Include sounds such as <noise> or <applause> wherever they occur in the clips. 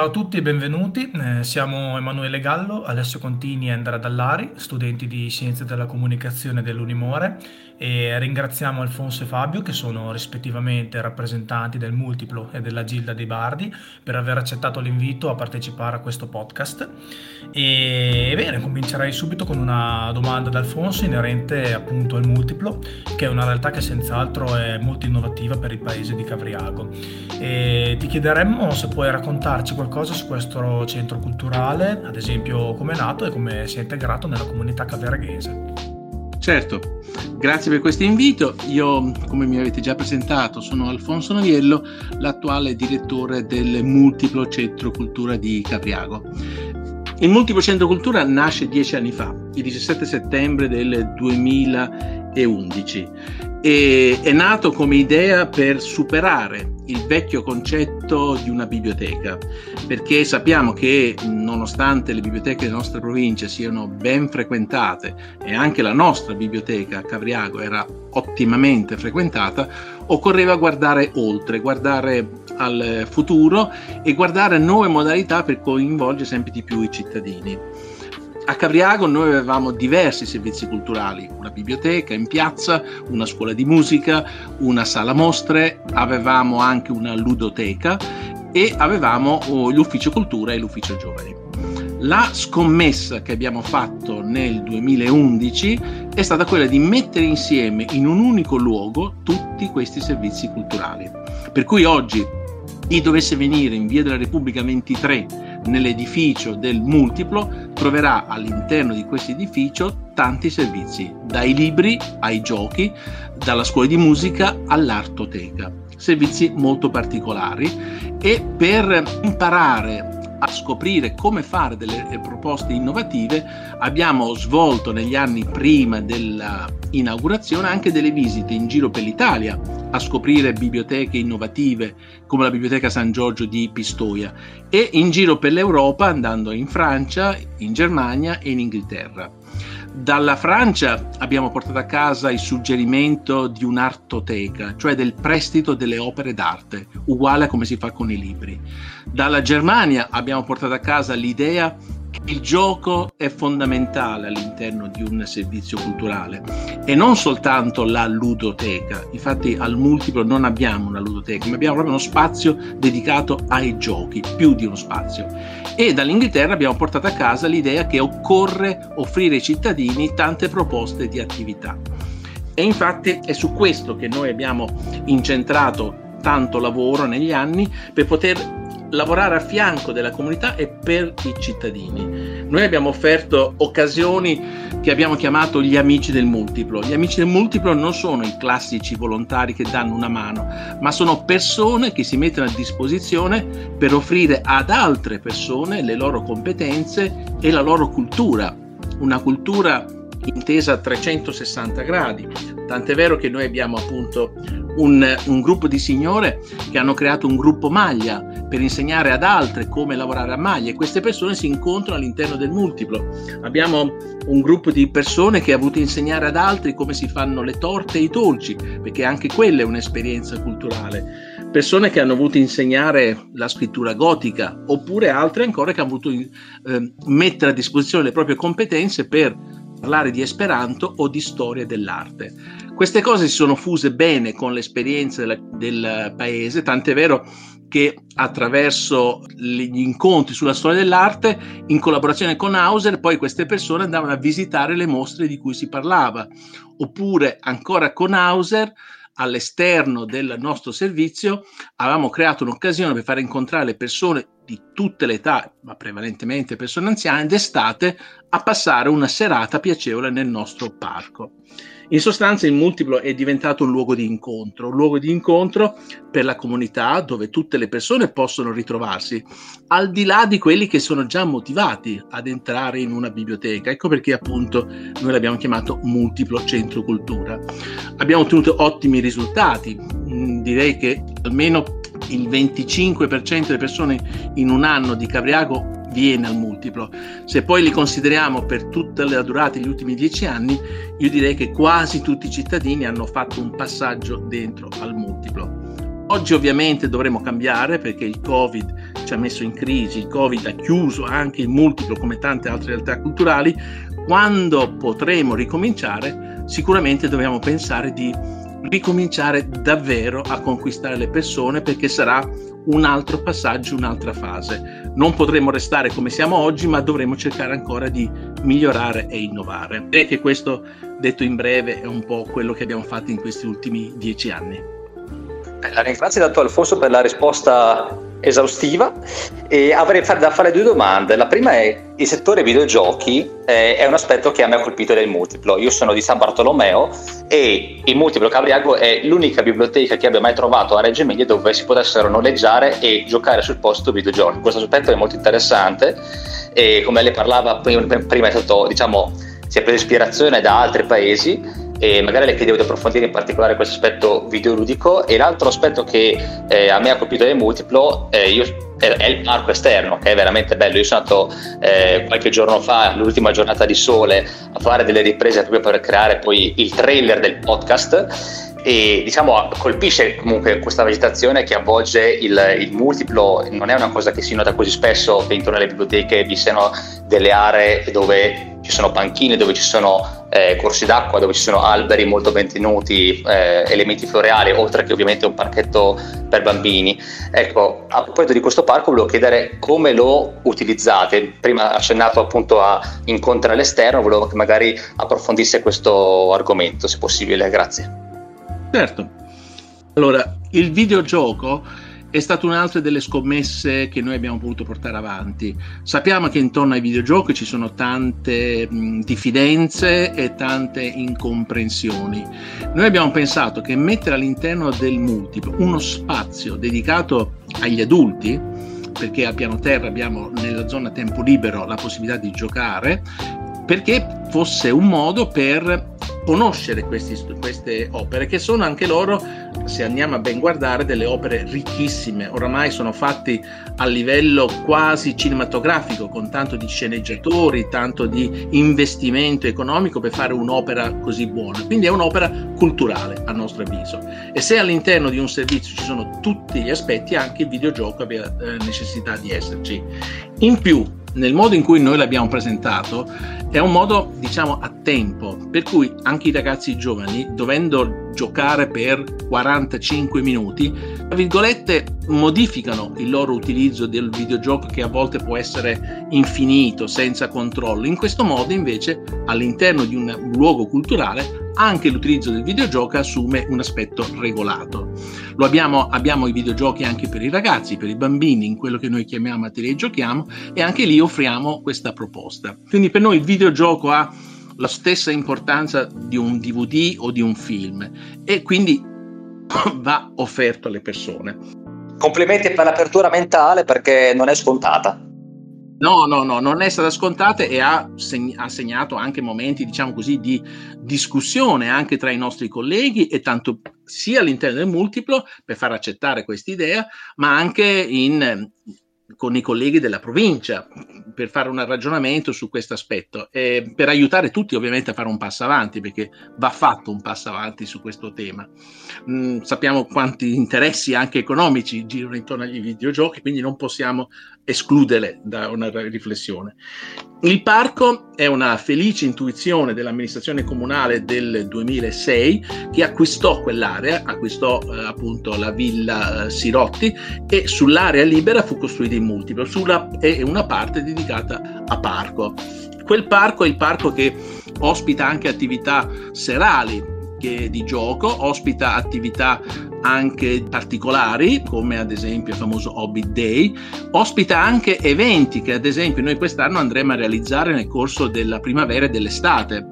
Ciao a tutti e benvenuti, eh, siamo Emanuele Gallo, Alessio Contini e Andrea Dallari, studenti di Scienze della Comunicazione dell'Unimore e ringraziamo Alfonso e Fabio che sono rispettivamente rappresentanti del Multiplo e della Gilda dei Bardi per aver accettato l'invito a partecipare a questo podcast. E bene, comincerei subito con una domanda ad Alfonso inerente appunto al Multiplo, che è una realtà che senz'altro è molto innovativa per il paese di Cavriago. E ti chiederemmo se puoi raccontarci qualcosa su questo centro culturale, ad esempio come è nato e come si è integrato nella comunità cavereghese. Certo, grazie per questo invito. Io, come mi avete già presentato, sono Alfonso Noviello, l'attuale direttore del Multiplo Centro Cultura di Capriago. Il Multiplo Centro Cultura nasce dieci anni fa, il 17 settembre del 2011, e è nato come idea per superare il vecchio concetto di una biblioteca, perché sappiamo che nonostante le biblioteche delle nostre province siano ben frequentate e anche la nostra biblioteca a Cavriago era ottimamente frequentata, occorreva guardare oltre, guardare al futuro e guardare nuove modalità per coinvolgere sempre di più i cittadini. A Cavriago noi avevamo diversi servizi culturali, una biblioteca in piazza, una scuola di musica, una sala mostre, avevamo anche una ludoteca e avevamo oh, l'ufficio cultura e l'ufficio giovani. La scommessa che abbiamo fatto nel 2011 è stata quella di mettere insieme in un unico luogo tutti questi servizi culturali. Per cui oggi chi dovesse venire in via della Repubblica 23 nell'edificio del multiplo troverà all'interno di questo edificio tanti servizi, dai libri ai giochi, dalla scuola di musica all'artoteca, servizi molto particolari e per imparare a scoprire come fare delle proposte innovative, abbiamo svolto negli anni prima dell'inaugurazione anche delle visite in giro per l'Italia a scoprire biblioteche innovative come la Biblioteca San Giorgio di Pistoia e in giro per l'Europa andando in Francia, in Germania e in Inghilterra. Dalla Francia abbiamo portato a casa il suggerimento di un'artoteca, cioè del prestito delle opere d'arte, uguale a come si fa con i libri. Dalla Germania abbiamo portato a casa l'idea il gioco è fondamentale all'interno di un servizio culturale e non soltanto la ludoteca. Infatti al multiplo non abbiamo una ludoteca, ma abbiamo proprio uno spazio dedicato ai giochi, più di uno spazio. E dall'Inghilterra abbiamo portato a casa l'idea che occorre offrire ai cittadini tante proposte di attività. E infatti è su questo che noi abbiamo incentrato tanto lavoro negli anni per poter lavorare a fianco della comunità e per i cittadini. Noi abbiamo offerto occasioni che abbiamo chiamato gli amici del multiplo. Gli amici del multiplo non sono i classici volontari che danno una mano, ma sono persone che si mettono a disposizione per offrire ad altre persone le loro competenze e la loro cultura, una cultura intesa a 360 gradi. Tant'è vero che noi abbiamo appunto un, un, gruppo di signore che hanno creato un gruppo maglia per insegnare ad altre come lavorare a maglia e queste persone si incontrano all'interno del multiplo. Abbiamo un gruppo di persone che ha voluto insegnare ad altri come si fanno le torte e i dolci, perché anche quella è un'esperienza culturale. Persone che hanno voluto insegnare la scrittura gotica, oppure altre ancora che hanno voluto eh, mettere a disposizione le proprie competenze per parlare di Esperanto o di storia dell'arte. Queste cose si sono fuse bene con l'esperienza del, del paese, tant'è vero che attraverso gli incontri sulla storia dell'arte, in collaborazione con Hauser, poi queste persone andavano a visitare le mostre di cui si parlava, oppure ancora con Hauser all'esterno del nostro servizio avevamo creato un'occasione per far incontrare le persone di tutte le età, ma prevalentemente persone anziane, d'estate a passare una serata piacevole nel nostro parco. In sostanza il multiplo è diventato un luogo di incontro, un luogo di incontro per la comunità dove tutte le persone possono ritrovarsi, al di là di quelli che sono già motivati ad entrare in una biblioteca. Ecco perché appunto noi l'abbiamo chiamato multiplo centro cultura. Abbiamo ottenuto ottimi risultati, mm, direi che almeno il 25% delle persone in un anno di Cabriago viene al multiplo. Se poi li consideriamo per tutta la durata degli ultimi dieci anni, io direi che quasi tutti i cittadini hanno fatto un passaggio dentro al multiplo. Oggi ovviamente dovremo cambiare perché il Covid ci ha messo in crisi, il Covid ha chiuso anche il multiplo come tante altre realtà culturali, quando potremo ricominciare sicuramente dobbiamo pensare di ricominciare davvero a conquistare le persone perché sarà un altro passaggio, un'altra fase. Non potremo restare come siamo oggi, ma dovremo cercare ancora di migliorare e innovare. Direi che questo, detto in breve, è un po' quello che abbiamo fatto in questi ultimi dieci anni. La ringrazio tanto Alfonso per la risposta esaustiva e avrei da fare due domande. La prima è il settore videogiochi eh, è un aspetto che a me ha colpito del multiplo. Io sono di San Bartolomeo e il multiplo Cabriago è l'unica biblioteca che abbia mai trovato a Reggio Emilia dove si potessero noleggiare e giocare sul posto videogiochi. Questo aspetto è molto interessante e come lei parlava prima è stato diciamo si è preso ispirazione da altri paesi e magari le chiedevo di approfondire in particolare questo aspetto videoludico. E l'altro aspetto che eh, a me ha colpito del multiplo eh, io, è, è, il parco esterno che è veramente bello. Io sono andato eh, qualche giorno fa l'ultima giornata di sole a fare delle riprese proprio per creare poi il trailer del podcast. E diciamo colpisce comunque questa vegetazione che avvolge il, il, multiplo, non è una cosa che si nota così spesso che intorno alle biblioteche vi siano delle aree dove ci sono panchine, dove ci sono eh, corsi d'acqua, dove ci sono alberi molto ben tenuti, eh, elementi floreali, oltre che ovviamente un parchetto per bambini. Ecco, a proposito di questo parco volevo chiedere come lo utilizzate. Prima accennato appunto a incontri all'esterno, volevo che magari approfondisse questo argomento, se possibile. Grazie. Certo. Allora, il videogioco è stata un'altra delle scommesse che noi abbiamo voluto portare avanti. Sappiamo che intorno ai videogiochi ci sono tante mh, diffidenze e tante incomprensioni. Noi abbiamo pensato che mettere all'interno del multiplo uno spazio dedicato agli adulti, perché a piano terra abbiamo nella zona tempo libero la possibilità di giocare, perché fosse un modo per conoscere questi, queste opere che sono anche loro, se andiamo a ben guardare, delle opere ricchissime, oramai sono fatti a livello quasi cinematografico, con tanto di sceneggiatori, tanto di investimento economico per fare un'opera così buona. Quindi è un'opera culturale a nostro avviso. E se all'interno di un servizio ci sono tutti gli aspetti, anche il videogioco abbia eh, necessità di esserci. In più, nel modo in cui noi l'abbiamo presentato è un modo diciamo a tempo per cui anche i ragazzi giovani dovendo giocare per 45 minuti tra virgolette modificano il loro utilizzo del videogioco che a volte può essere infinito senza controllo in questo modo invece all'interno di un luogo culturale anche l'utilizzo del videogioco assume un aspetto regolato. Abbiamo, abbiamo i videogiochi anche per i ragazzi, per i bambini, in quello che noi chiamiamo atelier giochiamo e anche lì offriamo questa proposta. Quindi per noi il videogioco ha la stessa importanza di un DVD o di un film e quindi <coughs> va offerto alle persone. Complimenti per l'apertura mentale perché non è scontata. No, no, no, non è stata scontata e ha, seg- ha, segnato anche momenti, diciamo così, di discussione anche tra i nostri colleghi e tanto sia all'interno del multiplo per far accettare questa idea, ma anche in, con i colleghi della provincia per fare un ragionamento su questo aspetto e per aiutare tutti ovviamente a fare un passo avanti perché va fatto un passo avanti su questo tema. Mm, sappiamo quanti interessi anche economici girano intorno agli videogiochi, quindi non possiamo escludere da una riflessione. Il parco è una felice intuizione dell'amministrazione comunale del 2006 che acquistò quell'area, acquistò eh, appunto la villa eh, Sirotti e sull'area libera fu costruito in multiplo e una parte dedicata a parco. Quel parco è il parco che ospita anche attività serali che di gioco, ospita attività anche particolari, come ad esempio il famoso Hobbit Day, ospita anche eventi che ad esempio noi quest'anno andremo a realizzare nel corso della primavera e dell'estate.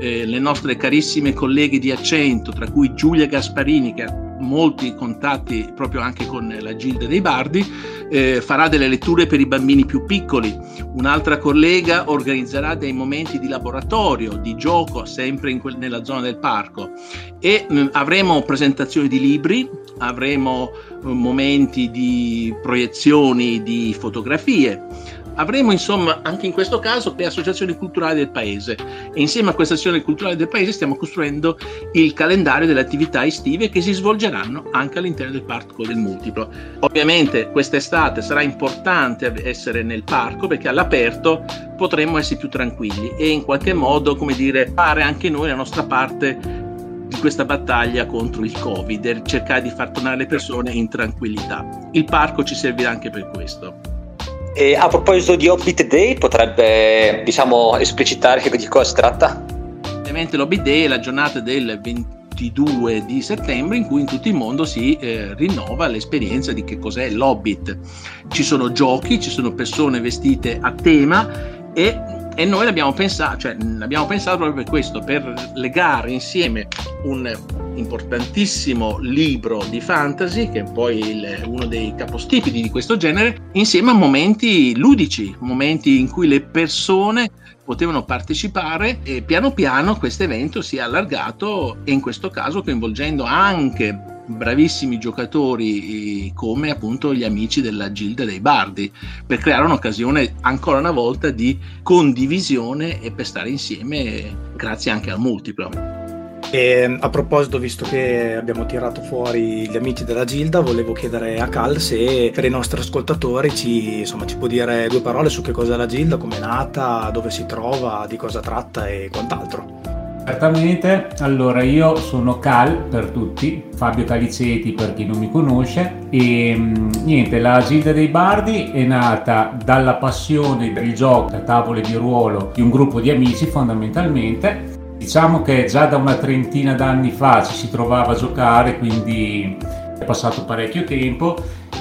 Eh, le nostre carissime colleghe di accento, tra cui Giulia Gasparini, che molti contatti proprio anche con la Gilda dei Bardi, eh, farà delle letture per i bambini più piccoli. Un'altra collega organizzerà dei momenti di laboratorio, di gioco, sempre quel, nella zona del parco. E mh, mm, avremo presentazioni di libri, avremo mh, momenti di proiezioni di fotografie Avremo insomma anche in questo caso le associazioni culturali del paese e insieme a queste associazioni culturali del paese stiamo costruendo il calendario delle attività estive che si svolgeranno anche all'interno del Parco del Multiplo. Ovviamente quest'estate sarà importante essere nel parco perché all'aperto potremmo essere più tranquilli e in qualche modo, come dire, fare anche noi la nostra parte di questa battaglia contro il Covid cercare di far tornare le persone in tranquillità. Il parco ci servirà anche per questo. E a proposito di Hobbit Day, potrebbe diciamo esplicitare di cosa si tratta? Ovviamente l'Hobbit Day è la giornata del 22 di settembre in cui in tutto il mondo si eh, rinnova l'esperienza di che cos'è l'Hobbit. Ci sono giochi, ci sono persone vestite a tema e e noi l'abbiamo pensato, cioè, l'abbiamo pensato proprio per questo, per legare insieme un importantissimo libro di fantasy, che è poi il, uno dei capostipiti di questo genere, insieme a momenti ludici, momenti in cui le persone potevano partecipare e piano piano questo evento si è allargato e in questo caso coinvolgendo anche bravissimi giocatori come appunto gli amici della Gilda dei Bardi per creare un'occasione ancora una volta di condivisione e per stare insieme grazie anche al multiplo. E a proposito, visto che abbiamo tirato fuori gli amici della Gilda, volevo chiedere a Cal se per i nostri ascoltatori ci, insomma, ci può dire due parole su che cosa è la Gilda, come è nata, dove si trova, di cosa tratta e quant'altro. Certamente, allora io sono Cal per tutti, Fabio Caliceti per chi non mi conosce e mm, niente, la Gilda dei Bardi è nata dalla passione del gioco a tavole di ruolo di un gruppo di amici fondamentalmente. Diciamo che già da una trentina d'anni fa ci si trovava a giocare, quindi è passato parecchio tempo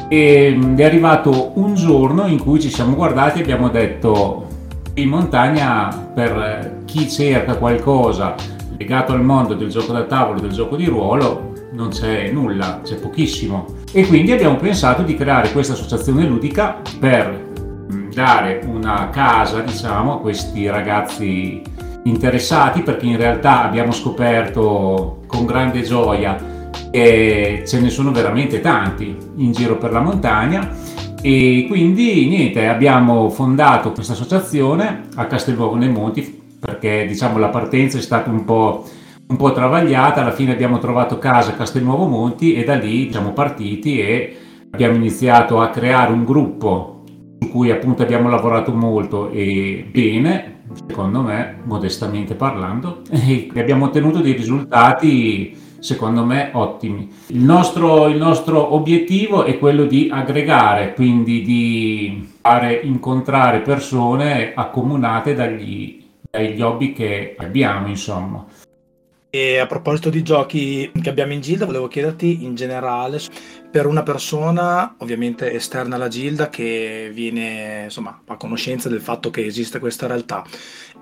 e mm, è arrivato un giorno in cui ci siamo guardati e abbiamo detto in montagna per chi cerca qualcosa legato al mondo del gioco da tavolo, del gioco di ruolo, non c'è nulla, c'è pochissimo. E quindi abbiamo pensato di creare questa associazione ludica per mm, dare una casa, diciamo, a questi ragazzi interessati, perché in realtà abbiamo scoperto con grande gioia che ce ne sono veramente tanti in giro per la montagna. E quindi niente, abbiamo fondato questa associazione a Castelnuovo nei Monti perché diciamo la partenza è stata un po', un po' travagliata, alla fine abbiamo trovato casa a Castelnuovo Monti e da lì siamo partiti e abbiamo iniziato a creare un gruppo su cui appunto abbiamo lavorato molto e bene, secondo me, modestamente parlando, <laughs> abbiamo ottenuto dei risultati secondo me ottimi. Il nostro, il nostro obiettivo è quello di aggregare, quindi di fare incontrare persone accomunate dagli, dagli hobby che abbiamo, insomma. E a proposito di giochi che abbiamo in Gilda, volevo chiederti in generale per una persona ovviamente esterna alla Gilda che viene insomma a conoscenza del fatto che esiste questa realtà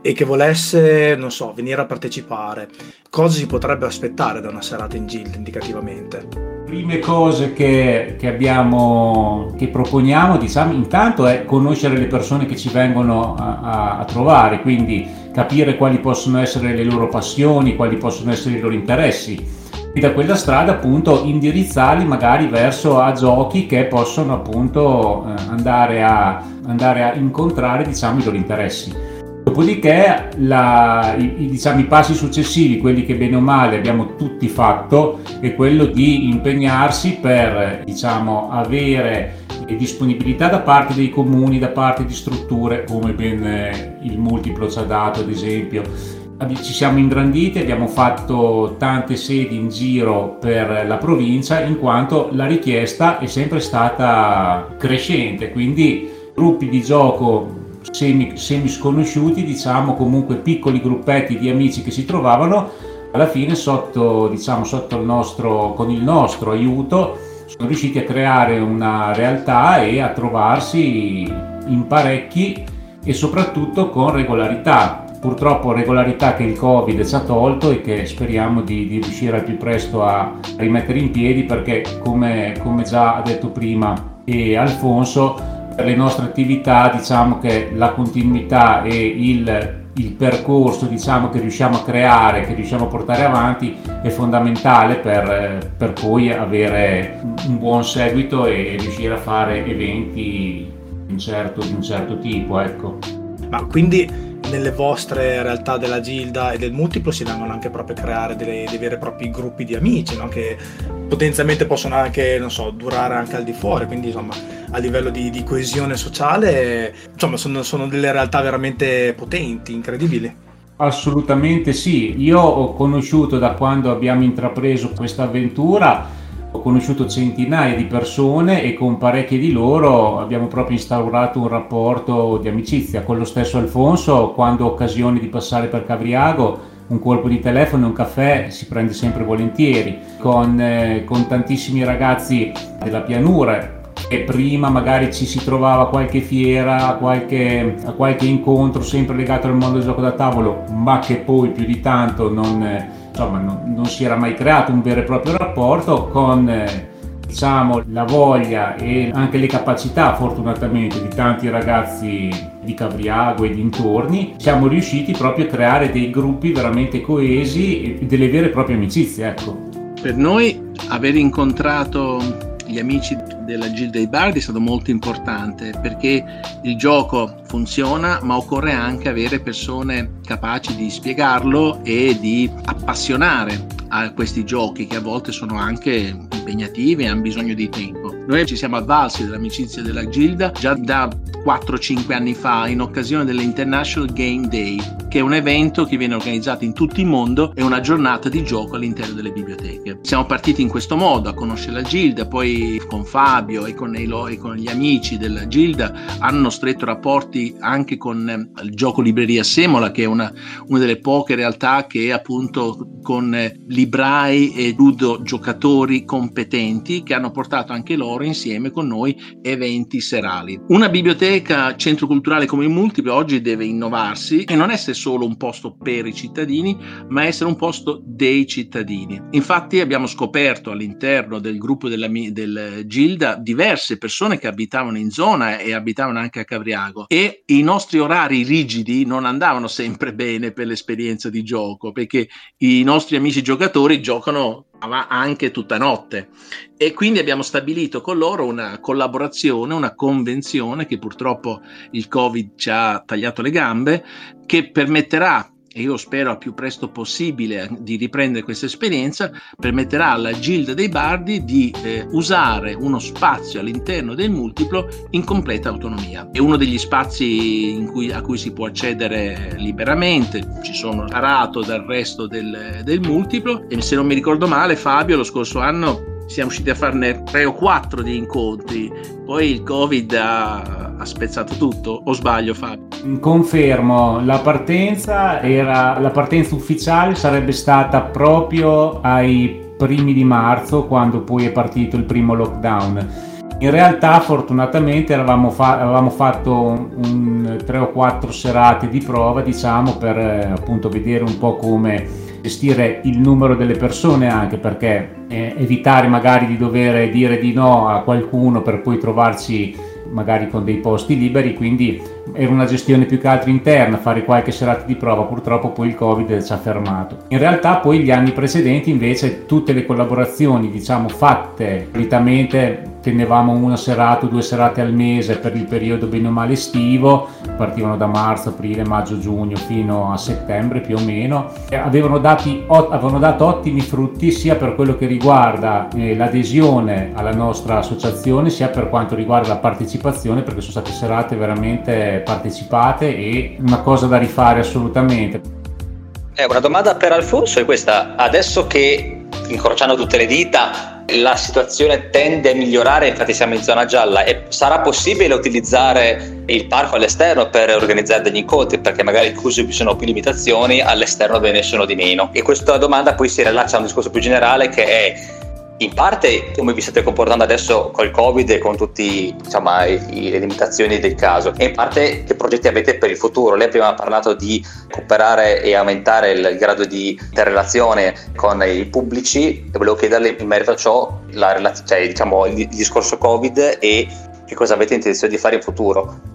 e che volesse, non so, venire a partecipare, cosa si potrebbe aspettare da una serata in Gilda indicativamente? prime cose che, che, abbiamo, che proponiamo, diciamo, intanto è conoscere le persone che ci vengono a, a, a, trovare, quindi capire quali possono essere le loro passioni, quali possono essere i loro interessi e da quella strada appunto indirizzarli magari verso a giochi che possono appunto eh, andare, a, andare a incontrare diciamo i loro interessi. Dopodiché la, i, diciamo, i, passi successivi, quelli che bene o male abbiamo tutti fatto, è quello di impegnarsi per diciamo, avere disponibilità da parte dei comuni, da parte di strutture come ben eh, il multiplo ci ha dato ad esempio. Ci siamo ingranditi, abbiamo fatto tante sedi in giro per la provincia in quanto la richiesta è sempre stata crescente, quindi gruppi di gioco semi, semi sconosciuti, diciamo comunque piccoli gruppetti di amici che si trovavano, alla fine sotto, diciamo, sotto il nostro, con il nostro aiuto sono riusciti a creare una realtà e a trovarsi in parecchi e soprattutto con regolarità. Purtroppo regolarità che il Covid ci ha tolto e che speriamo di, di riuscire al più presto a rimettere in piedi perché come, come già ha detto prima e Alfonso per le nostre attività diciamo che la continuità e il, il percorso diciamo, che riusciamo a creare, che riusciamo a portare avanti è fondamentale per, per poi avere un buon seguito e riuscire a fare eventi di un certo, di un certo tipo, ecco. Ma quindi nelle vostre realtà della Gilda e del multiplo si vengono anche proprio a creare delle, dei veri e propri gruppi di amici, no? che potenzialmente possono anche, so, durare anche al di fuori, quindi insomma a livello di, di coesione sociale, insomma sono, sono delle realtà veramente potenti, incredibili. Assolutamente sì, io ho conosciuto da quando abbiamo intrapreso questa avventura ho conosciuto centinaia di persone e con parecchie di loro abbiamo proprio instaurato un rapporto di amicizia. Con lo stesso Alfonso, quando ho occasione di passare per Cavriago, un colpo di telefono e un caffè si prende sempre volentieri. Con, eh, con tantissimi ragazzi della pianura che prima magari ci si trovava a qualche fiera, a qualche, a qualche incontro sempre legato al mondo del gioco da tavolo, ma che poi più di tanto non insomma, non, non, si era mai creato un vero e proprio rapporto con eh, diciamo, la voglia e anche le capacità fortunatamente di tanti ragazzi di Cavriago e dintorni siamo riusciti proprio a creare dei gruppi veramente coesi e delle vere e proprie amicizie ecco. per noi aver incontrato gli amici della Gilda dei Bardi è stato molto importante perché il gioco funziona ma occorre anche avere persone capaci di spiegarlo e di appassionare a questi giochi che a volte sono anche impegnativi e hanno bisogno di tempo. Noi ci siamo avvalsi dell'amicizia della Gilda già da 4-5 anni fa in occasione dell'International Game Day, che è un evento che viene organizzato in tutto il mondo e una giornata di gioco all'interno delle biblioteche. Siamo partiti in questo modo a conoscere la Gilda, poi con Fabio e con, e con gli amici della Gilda hanno stretto rapporti anche con eh, il gioco Libreria Semola, che è una, una delle poche realtà che appunto con eh, librai e ludo giocatori competenti che hanno portato anche loro insieme con noi eventi serali. Una biblioteca centro culturale come il Multiplo oggi deve innovarsi e non essere solo un posto per i cittadini, ma essere un posto dei cittadini. Infatti abbiamo scoperto all'interno del gruppo della, del Gilda diverse persone che abitavano in zona e abitavano anche a Cavriago e i nostri orari rigidi non andavano sempre bene per l'esperienza di gioco perché i nostri amici giocatori giocano anche tutta notte. E quindi abbiamo stabilito con loro una collaborazione, una convenzione che purtroppo il Covid ci ha tagliato le gambe, che permetterà e io spero al più presto possibile di riprendere questa esperienza, permetterà alla Gilda dei Bardi di eh, usare uno spazio all'interno del multiplo in completa autonomia. È uno degli spazi cui, a cui si può accedere liberamente, ci sono parato dal resto del, del multiplo. E se non mi ricordo male Fabio lo scorso anno siamo riusciti a farne tre o quattro di incontri, poi il Covid ha, ha spezzato tutto, o sbaglio Fabio? Confermo, la partenza, era, la partenza ufficiale sarebbe stata proprio ai primi di marzo, quando poi è partito il primo lockdown. In realtà fortunatamente fa- avevamo fatto un, tre o quattro serate di prova, diciamo, per eh, appunto vedere un po' come gestire il numero delle persone anche perché eh, evitare magari di dover dire di no a qualcuno per poi trovarci magari con dei posti liberi, quindi era una gestione più che altro interna, fare qualche serata di prova, purtroppo poi il Covid ci ha fermato. In realtà poi gli anni precedenti invece tutte le collaborazioni diciamo fatte solitamente tenevamo una serata o due serate al mese per il periodo bene o male estivo, partivano da marzo, aprile, maggio, giugno fino a settembre più o meno, avevano, dati, avevano dato ottimi frutti sia per quello che riguarda eh, l'adesione alla nostra associazione sia per quanto riguarda la partecipazione perché sono state serate veramente partecipate e una cosa da rifare assolutamente. Eh, una domanda per Alfonso è questa, adesso che incrociando tutte le dita la situazione tende a migliorare, infatti siamo in zona gialla e sarà possibile utilizzare il parco all'esterno per organizzare degli incontri perché magari chiusi ci sono più limitazioni, all'esterno ve ne sono di meno. E questa domanda poi si rilaccia a un discorso più generale che è in parte come vi state comportando adesso col Covid e con tutte le limitazioni del caso e in parte che progetti avete per il futuro. Lei prima ha parlato di cooperare e aumentare il grado di interrelazione con i pubblici e volevo chiederle in merito a ciò la cioè, diciamo, il discorso Covid e che cosa avete intenzione di fare in futuro.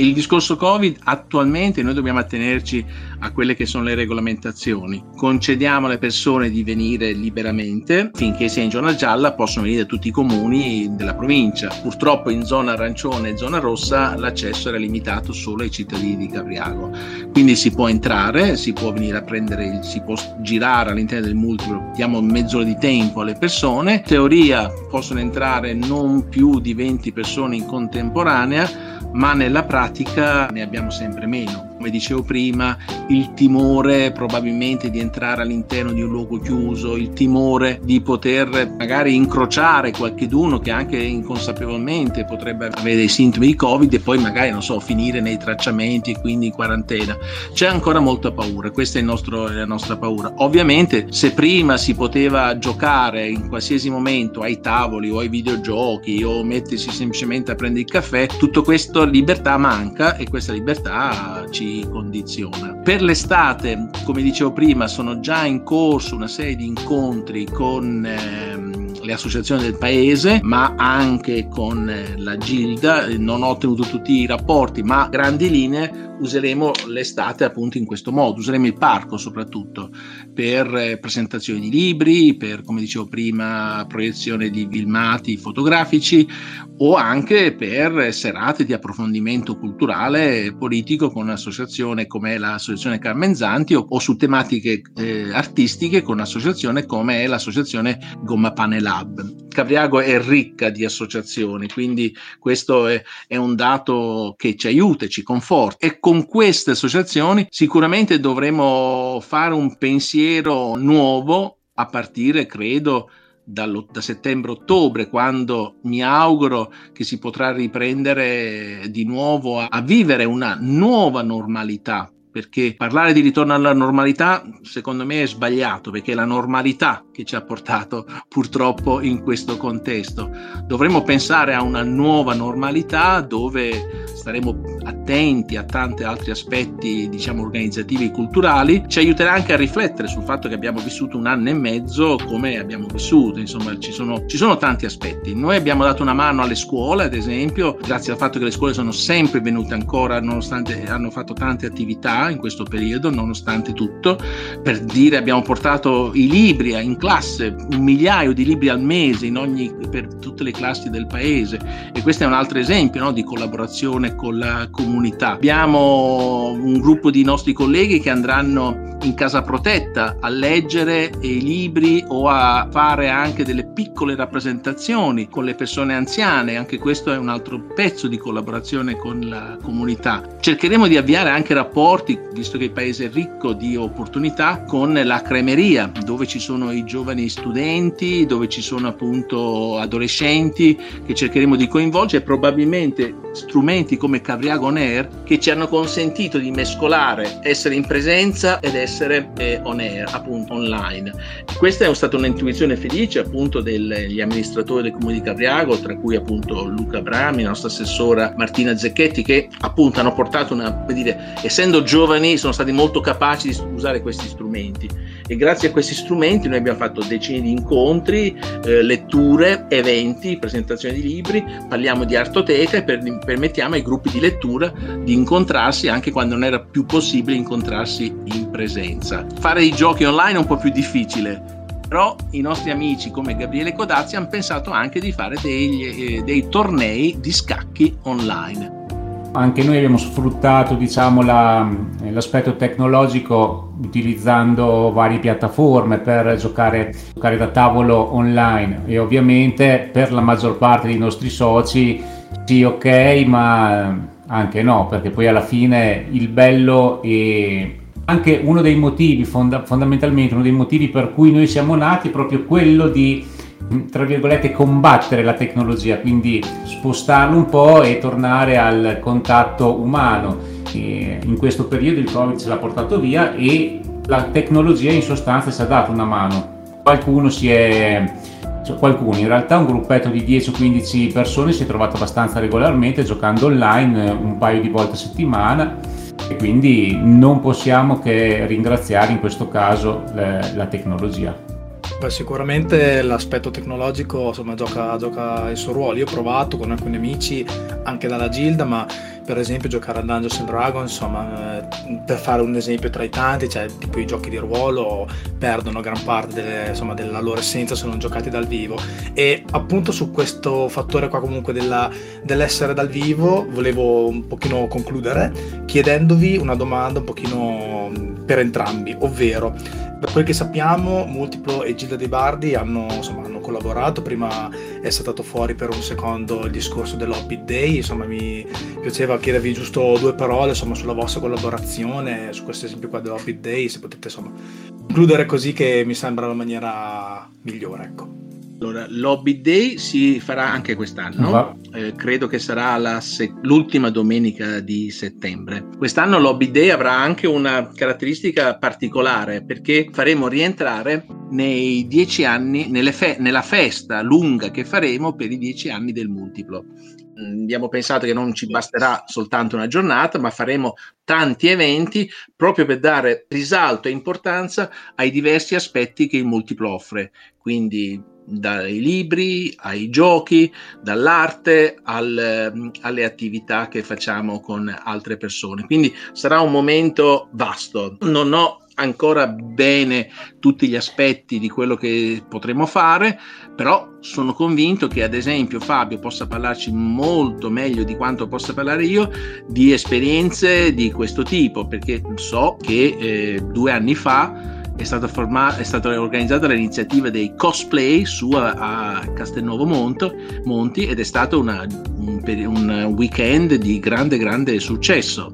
Il discorso Covid attualmente noi dobbiamo attenerci a quelle che sono le regolamentazioni. Concediamo alle persone di venire liberamente, finché sia in zona gialla possono venire tutti i comuni della provincia. Purtroppo in zona arancione e zona rossa l'accesso era limitato solo ai cittadini di Capriago. Quindi si può entrare, si può venire a prendere, si può girare all'interno del multiplo, diamo mezz'ora di tempo alle persone. In teoria possono entrare non più di 20 persone in contemporanea ma nella pratica ne abbiamo sempre meno. Come dicevo prima, il timore probabilmente di entrare all'interno di un luogo chiuso, il timore di poter magari incrociare qualcuno che anche inconsapevolmente potrebbe avere dei sintomi di Covid e poi magari, non so, finire nei tracciamenti e quindi in quarantena. C'è ancora molta paura, questa è, nostro, è la nostra paura. Ovviamente se prima si poteva giocare in qualsiasi momento ai tavoli o ai videogiochi o mettersi semplicemente a prendere il caffè, tutto questo libertà manca e questa libertà ci condiziona. Per l'estate, come dicevo prima, sono già in corso una serie di incontri con ehm, le associazioni del paese, ma anche con eh, la Gilda. Non ho ottenuto tutti i rapporti, ma grandi linee useremo l'estate appunto in questo modo, useremo il parco soprattutto per eh, presentazioni di libri, per come dicevo prima proiezione di filmati fotografici o anche per serate di approfondimento culturale e politico con un'associazione come l'associazione Carmenzanti o, o su tematiche eh, artistiche con un'associazione come l'associazione Gomma Pane Lab. Capriago è ricca di associazioni, quindi questo è, è un dato che ci aiuta e ci conforta. E con queste associazioni sicuramente dovremo fare un pensiero nuovo a partire, credo, da settembre-ottobre, quando mi auguro che si potrà riprendere di nuovo a, a vivere una nuova normalità perché parlare di ritorno alla normalità secondo me è sbagliato perché la normalità che ci ha portato purtroppo in questo contesto. Dovremmo pensare a una nuova normalità dove staremo attenti a tanti altri aspetti, diciamo, organizzativi e culturali, ci aiuterà anche a riflettere sul fatto che abbiamo vissuto un anno e mezzo come abbiamo vissuto, insomma, ci sono, ci sono tanti aspetti. Noi abbiamo dato una mano alle scuole, ad esempio, grazie al fatto che le scuole sono sempre venute ancora, nonostante hanno fatto tante attività in questo periodo, nonostante tutto, per dire abbiamo portato i libri in classe, un migliaio di libri al mese ogni, per tutte le classi del paese e questo è un altro esempio no, di collaborazione con la comunità. Abbiamo un gruppo di nostri colleghi che andranno in casa protetta a leggere i libri o a fare anche delle piccole rappresentazioni con le persone anziane, anche questo è un altro pezzo di collaborazione con la comunità. Cercheremo di avviare anche rapporti, visto che il paese è ricco di opportunità, con la cremeria, dove ci sono i giovani studenti, dove ci sono appunto adolescenti che cercheremo di coinvolgere, probabilmente strumenti come Cavriago Air che ci hanno consentito di mescolare essere in presenza ed essere eh, on air, appunto online. Questa è stata un'intuizione felice appunto degli amministratori del comune di Cavriago, tra cui appunto Luca Brami, la nostra assessora Martina Zecchetti, che appunto hanno portato una, per dire, essendo giovani, sono stati molto capaci di usare questi strumenti e grazie a questi strumenti noi abbiamo fatto decine di incontri, eh, letture, eventi, presentazioni di libri, parliamo di artoteca e per, permettiamo ai gruppi di lettura di incontrarsi anche quando non era più possibile incontrarsi in presenza. Fare i giochi online è un po' più difficile, però i nostri amici come Gabriele Codazzi hanno pensato anche di fare degli, eh, dei tornei di scacchi online. Anche noi abbiamo sfruttato diciamo, la, l'aspetto tecnologico utilizzando varie piattaforme per giocare, giocare da tavolo online. E ovviamente per la maggior parte dei nostri soci sì ok ma anche no perché poi alla fine il bello e anche uno dei motivi fonda- fondamentalmente uno dei motivi per cui noi siamo nati è proprio quello di tra virgolette combattere la tecnologia, quindi spostarlo un po' e tornare al contatto umano. E in questo periodo il Covid ce l'ha portato via e la tecnologia in sostanza ci ha dato una mano. Qualcuno si è cioè qualcuno, in realtà un gruppetto di 10-15 persone si è trovato abbastanza regolarmente giocando online un paio di volte a settimana e quindi non possiamo che ringraziare in questo caso la, la tecnologia. Beh, sicuramente l'aspetto tecnologico insomma, gioca, gioca, il suo ruolo. Io ho provato con alcuni amici anche dalla Gilda, ma per esempio giocare a Dungeons and Dragons, insomma, eh, per fare un esempio tra i tanti, cioè tipo i giochi di ruolo perdono gran parte delle, insomma, della loro essenza se non giocati dal vivo. E appunto su questo fattore qua comunque della, dell'essere dal vivo volevo un pochino concludere chiedendovi una domanda un pochino per entrambi, ovvero per quel che sappiamo, Multiplo e Gilda dei Bardi hanno, insomma, hanno, collaborato. Prima è saltato fuori per un secondo il discorso dell'Hobbit Day. Insomma, mi piaceva chiedervi giusto due parole insomma, sulla vostra collaborazione, su questo esempio qua dell'Hobbit Day, se potete insomma, concludere così che mi sembra la maniera migliore. Ecco. Allora, l'Hobby Day si farà anche quest'anno, eh, credo che sarà se- l'ultima domenica di settembre. Quest'anno l'Hobby Day avrà anche una caratteristica particolare perché faremo rientrare nei dieci anni, fe- nella festa lunga che faremo per i dieci anni del multiplo. Mm, abbiamo pensato che non ci basterà soltanto una giornata, ma faremo tanti eventi proprio per dare risalto e importanza ai diversi aspetti che il multiplo offre. Quindi dai libri ai giochi, dall'arte al, alle attività che facciamo con altre persone. Quindi sarà un momento vasto. Non ho ancora bene tutti gli aspetti di quello che potremo fare, però sono convinto che ad esempio Fabio possa parlarci molto meglio di quanto possa parlare io di esperienze di questo tipo, perché so che eh, due anni fa è stata, forma- è stata organizzata l'iniziativa dei cosplay su a, a Castelnuovo Monto, Monti ed è stato una, un, un weekend di grande grande successo.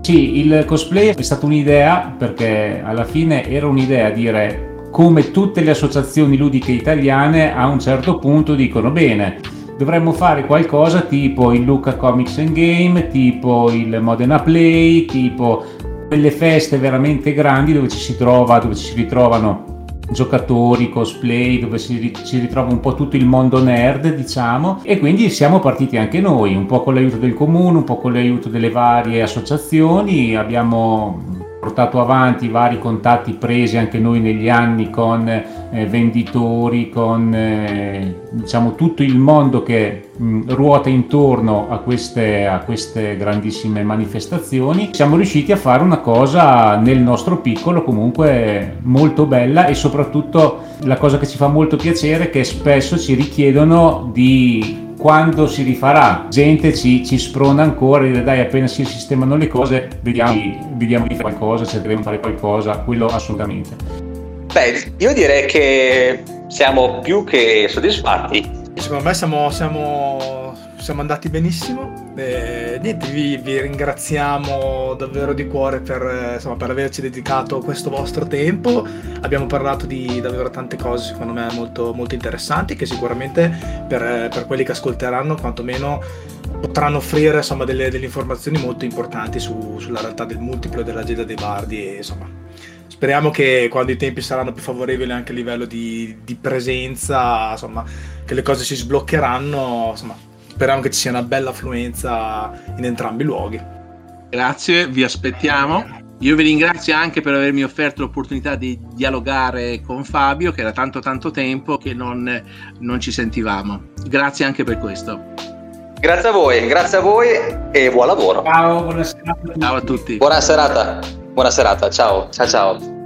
Sì, il cosplay è stata un'idea perché alla fine era un'idea dire come tutte le associazioni ludiche italiane a un certo punto dicono bene, dovremmo fare qualcosa tipo il Luca Comics and Game, tipo il Modena Play, tipo quelle feste veramente grandi dove ci si trova, dove ci si ritrovano giocatori, cosplay, dove si, si, ritrova un po' tutto il mondo nerd, diciamo, e quindi siamo partiti anche noi, un po' con l'aiuto del comune, un po' con l'aiuto delle varie associazioni, abbiamo portato avanti vari contatti presi anche noi negli anni con eh, venditori, con eh, diciamo tutto il mondo che mh, ruota intorno a queste, a queste grandissime manifestazioni. Siamo riusciti a fare una cosa nel nostro piccolo comunque molto bella e soprattutto la cosa che ci fa molto piacere è che spesso ci richiedono di quando si rifarà. Gente ci, ci sprona ancora dire dai appena si sistemano le cose vediamo, vediamo di fare qualcosa, cercheremo di fare qualcosa, quello assolutamente. Beh, io direi che siamo più che soddisfatti. Secondo me siamo, siamo, siamo andati benissimo eh, niente, vi, vi, ringraziamo davvero di cuore per, insomma, per, averci dedicato questo vostro tempo. Abbiamo parlato di davvero tante cose, secondo me, molto, molto interessanti, che sicuramente per, per, quelli che ascolteranno, quantomeno potranno offrire insomma, delle, delle, informazioni molto importanti su, sulla realtà del multiplo e della Geda dei Bardi. E, insomma, speriamo che quando i tempi saranno più favorevoli anche a livello di, di presenza, insomma, che le cose si sbloccheranno. Insomma, speriamo che ci sia una bella affluenza in entrambi i luoghi. Grazie, vi aspettiamo. Io vi ringrazio anche per avermi offerto l'opportunità di dialogare con Fabio, che era tanto tanto tempo che non, non ci sentivamo. Grazie anche per questo. Grazie a voi, grazie a voi e buon lavoro. Ciao, buona serata. Ciao a tutti. Buona serata, buona serata, ciao, ciao ciao.